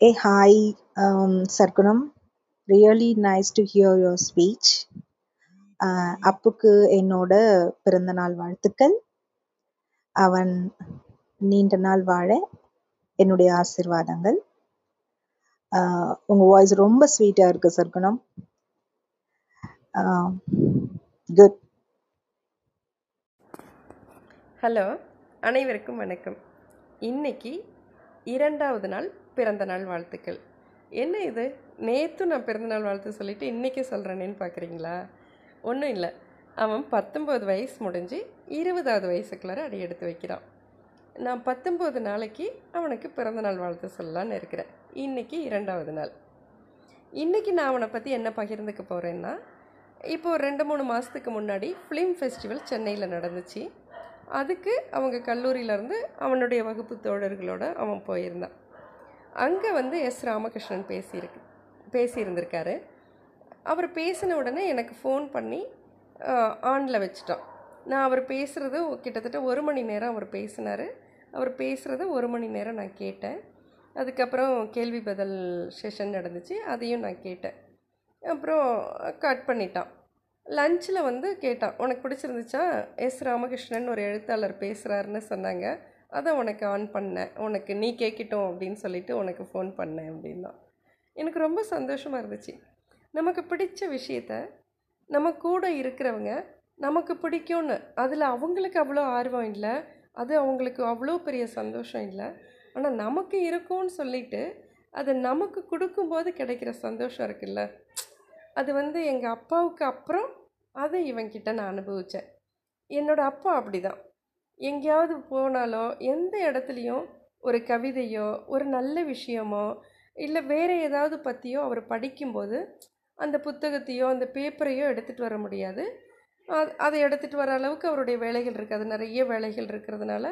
Hey, hi, um, Sargunam. Really nice to hear your speech. ஆஹ் அப்புக்கு என்னோட பிறந்தநாள் வாழ்த்துக்கள் அவன் நீண்ட நாள் வாழ என்னுடைய ஆசிர்வாதங்கள் ஆஹ் உங்க வாய்ஸ் ரொம்ப ஸ்வீட்டா இருக்கு சர்க்குணம் குட் ஹலோ அனைவருக்கும் வணக்கம் இன்னைக்கு இரண்டாவது நாள் பிறந்த நாள் வாழ்த்துக்கள். என்ன இது? நேற்று நான் பிறந்தநாள் வாழ்த்து சொல்லிட்டு இன்றைக்கி சொல்கிறேனேன்னு பார்க்குறீங்களா ஒன்றும் இல்லை. அவன் பத்தொம்போது வயசு முடிஞ்சு இருபதாவது வயசுக்குள்ளார அடி எடுத்து வைக்கிறான். நான் பத்தொம்போது நாளைக்கு அவனுக்கு பிறந்தநாள் வாழ்த்து சொல்லலான்னு இருக்கிறேன். இன்றைக்கி இரண்டாவது நாள். இன்றைக்கி நான் அவனை பற்றி என்ன பகிர்ந்துக்க போகிறேன்னா இப்போது ரெண்டு மூணு மாதத்துக்கு முன்னாடி ஃபிலிம் ஃபெஸ்டிவல் சென்னையில் நடந்துச்சு. அதுக்கு அவங்க கல்லூரியிலேருந்து அவனுடைய வகுப்பு தோழர்களோடு அவன் போயிருந்தான். அங்கே வந்து எஸ் ராமகிருஷ்ணன் பேசியிருக்கு பேசியிருந்திருக்காரு. அவர் பேசின உடனே எனக்கு ஃபோன் பண்ணி ஆனில் வச்சுட்டான். நான் அவர் பேசுகிறது கிட்டத்தட்ட ஒரு மணி நேரம் அவர் பேசினார். அவர் பேசுகிறத ஒரு மணி நேரம் நான் கேட்டேன். அதுக்கப்புறம் கேள்வி பதில் செஷன் நடந்துச்சு அதையும் நான் கேட்டேன். அப்புறம் கட் பண்ணிட்டான். லஞ்சில் வந்து கேட்டான் உனக்கு பிடிச்சிருந்துச்சா? எஸ் ராமகிருஷ்ணன் ஒரு எழுத்தாளர் பேசுகிறாருன்னு சொன்னாங்க. அதை உனக்கு ஆன் பண்ணேன். உனக்கு நீ கேட்கட்டும் அப்படின்னு சொல்லிட்டு உனக்கு ஃபோன் பண்ணேன் அப்படின்னா எனக்கு ரொம்ப சந்தோஷமாக இருந்துச்சு. நமக்கு பிடிச்ச விஷயத்த நம்ம கூட இருக்கிறவங்க நமக்கு பிடிக்கும்னு. அதில் அவங்களுக்கு அவ்வளோ ஆர்வம் இல்லை. அது அவங்களுக்கு அவ்வளோ பெரிய சந்தோஷம் இல்லை. ஆனால் நமக்கு இருக்கும்னு சொல்லிட்டு அதை நமக்கு கொடுக்கும்போது கிடைக்கிற சந்தோஷம் இருக்குல்ல. அது வந்து எங்கள் அப்பாவுக்கு அப்புறம் அதை இவங்கிட்ட நான் அனுபவித்தேன் என்னோடய அப்பா அப்படி தான் எங்கேயாவது போனாலோ எந்த இடத்துலையும் ஒரு கவிதையோ ஒரு நல்ல விஷயமோ இல்லை வேறு ஏதாவது பற்றியோ அவர் படிக்கும்போது அந்த புத்தகத்தையோ அந்த பேப்பரையோ எடுத்துகிட்டு வர முடியாது. அதை எடுத்துகிட்டு வர அளவுக்கு அவருடைய வேலைகள் இருக்காது நிறைய வேலைகள் இருக்கிறதுனால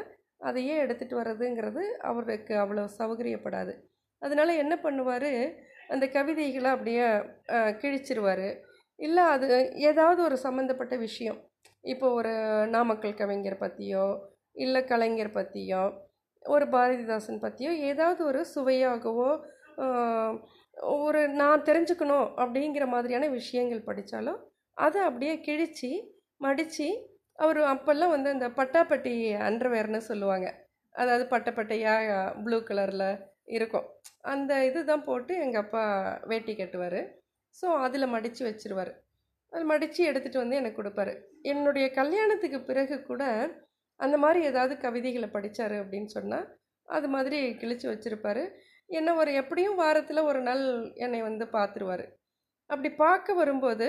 அதையே எடுத்துகிட்டு வர்றதுங்கிறது அவருக்கு அவ்வளோ சௌகரியப்படாது. அதனால் என்ன பண்ணுவார்? அந்த கவிதைகளை அப்படியே கிழிச்சிருவார். இல்லை அது ஏதாவது ஒரு சம்மந்தப்பட்ட விஷயம். இப்போ ஒரு நாமக்கல் கவிஞர் பற்றியோ இல்லை கலைஞர் பற்றியோ ஒரு பாரதிதாசன் பற்றியோ ஏதாவது ஒரு சுவையாகவோ ஒரு நான் தெரிஞ்சுக்கணும் அப்படிங்கிற மாதிரியான விஷயங்கள் படித்தாலோ அதை அப்படியே கிழித்து மடித்து அவர் அப்போல்லாம் வந்து அந்த பட்டாப்பட்டி அண்டர்வேர்னு சொல்லுவாங்க. அதாவது பட்டப்பட்டையாக ப்ளூ கலரில் இருக்கும். அந்த இது தான் போட்டு எங்கள் அப்பா வேட்டி கட்டுவார். ஸோ அதில் மடித்து வச்சுருவார். அது மடித்து எடுத்துகிட்டு வந்து எனக்கு கொடுப்பாரு. என்னுடைய கல்யாணத்துக்கு பிறகு கூட அந்த மாதிரி ஏதாவது கவிதைகளை படித்தார் அப்படின்னு சொன்னால் அது மாதிரி கிழித்து வச்சுருப்பார். என்னை ஒரு எப்படியும் வாரத்தில் ஒரு நாள் என்னை வந்து பார்த்துருவார் அப்படி பார்க்க வரும்போது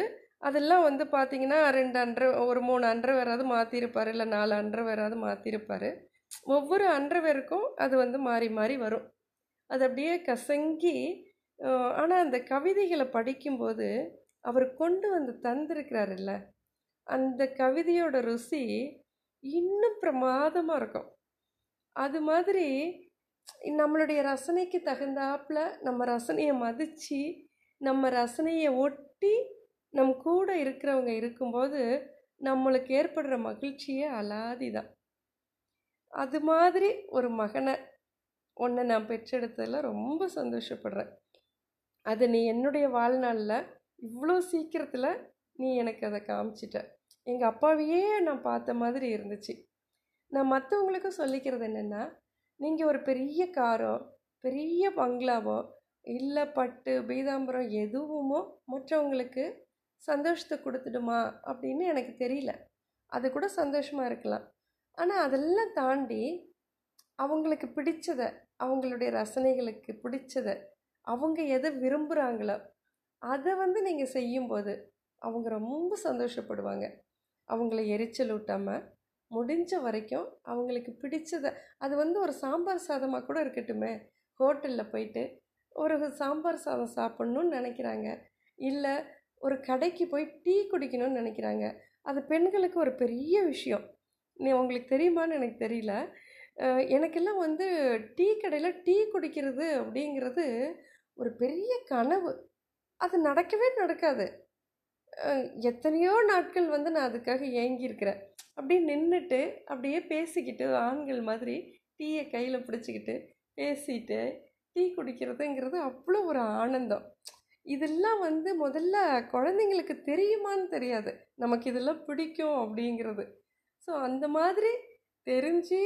அதெல்லாம் வந்து பார்த்திங்கன்னா ரெண்டு அன்றை ஒரு மூணு அண்டர்வேராவது மாற்றிருப்பார் இல்லை நாலு அண்டர்வேராவது மாற்றிருப்பார் ஒவ்வொரு அண்டர்வேருக்கும் அது வந்து மாறி மாறி வரும். அது அப்படியே கசங்கி ஆனால் அந்த கவிதைகளை படிக்கும்போது அவர் கொண்டு வந்து தந்திருக்கிறாருல்ல? அந்த கவிதையோட ருசி இன்னும் பிரமாதமாக இருக்கும். அது மாதிரி நம்மளுடைய ரசனைக்கு தகுந்தாப்பில் நம்ம ரசனையை மதித்து நம்ம ரசனையை ஒட்டி நம் கூட இருக்கிறவங்க இருக்கும்போது நம்மளுக்கு ஏற்படுற மகிழ்ச்சியே அலாதி தான். அது மாதிரி ஒரு மகனை ஒன்று நான் பெற்றெடுத்ததில் ரொம்ப சந்தோஷப்படுறேன். அது நீ என்னுடைய வாழ்நாளில் இவ்வளோ சீக்கிரத்தில் நீ எனக்கு அதை காமிச்சிட்ட. எங்கள் அப்பாவையே நான் பார்த்த மாதிரி இருந்துச்சு. நான் மற்றவங்களுக்கும் சொல்லிக்கிறது என்னென்னா நீங்கள் ஒரு பெரிய காரோ பெரிய பங்களாவோ இல்லை பட்டு பீதாம்பரம் எதுவுமோ மற்றவங்களுக்கு சந்தோஷத்தை கொடுத்துடுமா அப்படின்னு எனக்கு தெரியல. அது கூட சந்தோஷமாக இருக்கலாம். ஆனால் அதெல்லாம் தாண்டி அவங்களுக்கு பிடிச்சதை அவங்களுடைய ரசனைகளுக்கு பிடிச்சதை அவங்க எதை விரும்புகிறாங்களோ அதை வந்து நீங்கள் செய்யும்போது அவங்க ரொம்ப சந்தோஷப்படுவாங்க. அவங்கள எரிச்சல் ஊட்டாமல் முடிஞ்ச வரைக்கும் அவங்களுக்கு பிடிச்சதை அது வந்து ஒரு சாம்பார் சாதமாக கூட இருக்கட்டுமே ஹோட்டலில் போயிட்டு ஒரு சாம்பார் சாதம் சாப்பிட்ணுன்னு நினைக்கிறாங்க. இல்லை ஒரு கடைக்கு போய் டீ குடிக்கணும்னு நினைக்கிறாங்க. அது பெண்களுக்கு ஒரு பெரிய விஷயம். நீ உங்களுக்கு தெரியுமான்னு எனக்கு தெரியல. எனக்கெல்லாம் வந்து டீ கடையில் டீ குடிக்கிறது அப்படிங்கிறது ஒரு பெரிய கனவு. அது நடக்கவே நடக்காது. எத்தனையோ நாட்கள் வந்து நான் அதுக்காக ஏங்கியிருக்கிறேன். அப்படியே நின்றுட்டு அப்படியே பேசிக்கிட்டு ஆண்கள் மாதிரி டீயை கையில் பிடிச்சிக்கிட்டு பேசிட்டு டீ குடிக்கிறதுங்கிறது அவ்வளோ ஒரு ஆனந்தம். இதெல்லாம் வந்து முதல்ல குழந்தைங்களுக்கு தெரியுமான்னு தெரியாது. நமக்கு இதெல்லாம் பிடிக்கும் அப்படிங்கிறது. ஸோ அந்த மாதிரி தெரிஞ்சு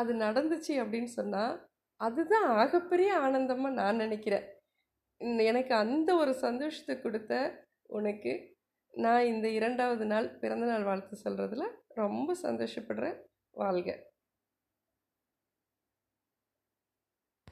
அது நடந்துச்சு அப்படின்னு சொன்னால் அதுதான் ஆகப்பெரிய ஆனந்தமாக நான் நினைக்கிறேன். எனக்கு அந்த ஒரு சந்தோஷத்தை கொடுத்த உனக்கு நான் இந்த இரண்டாவது நாள் பிறந்தநாள் வாழ்த்து சொல்கிறதுல ரொம்ப சந்தோஷப்படுறேன். வாழ்க.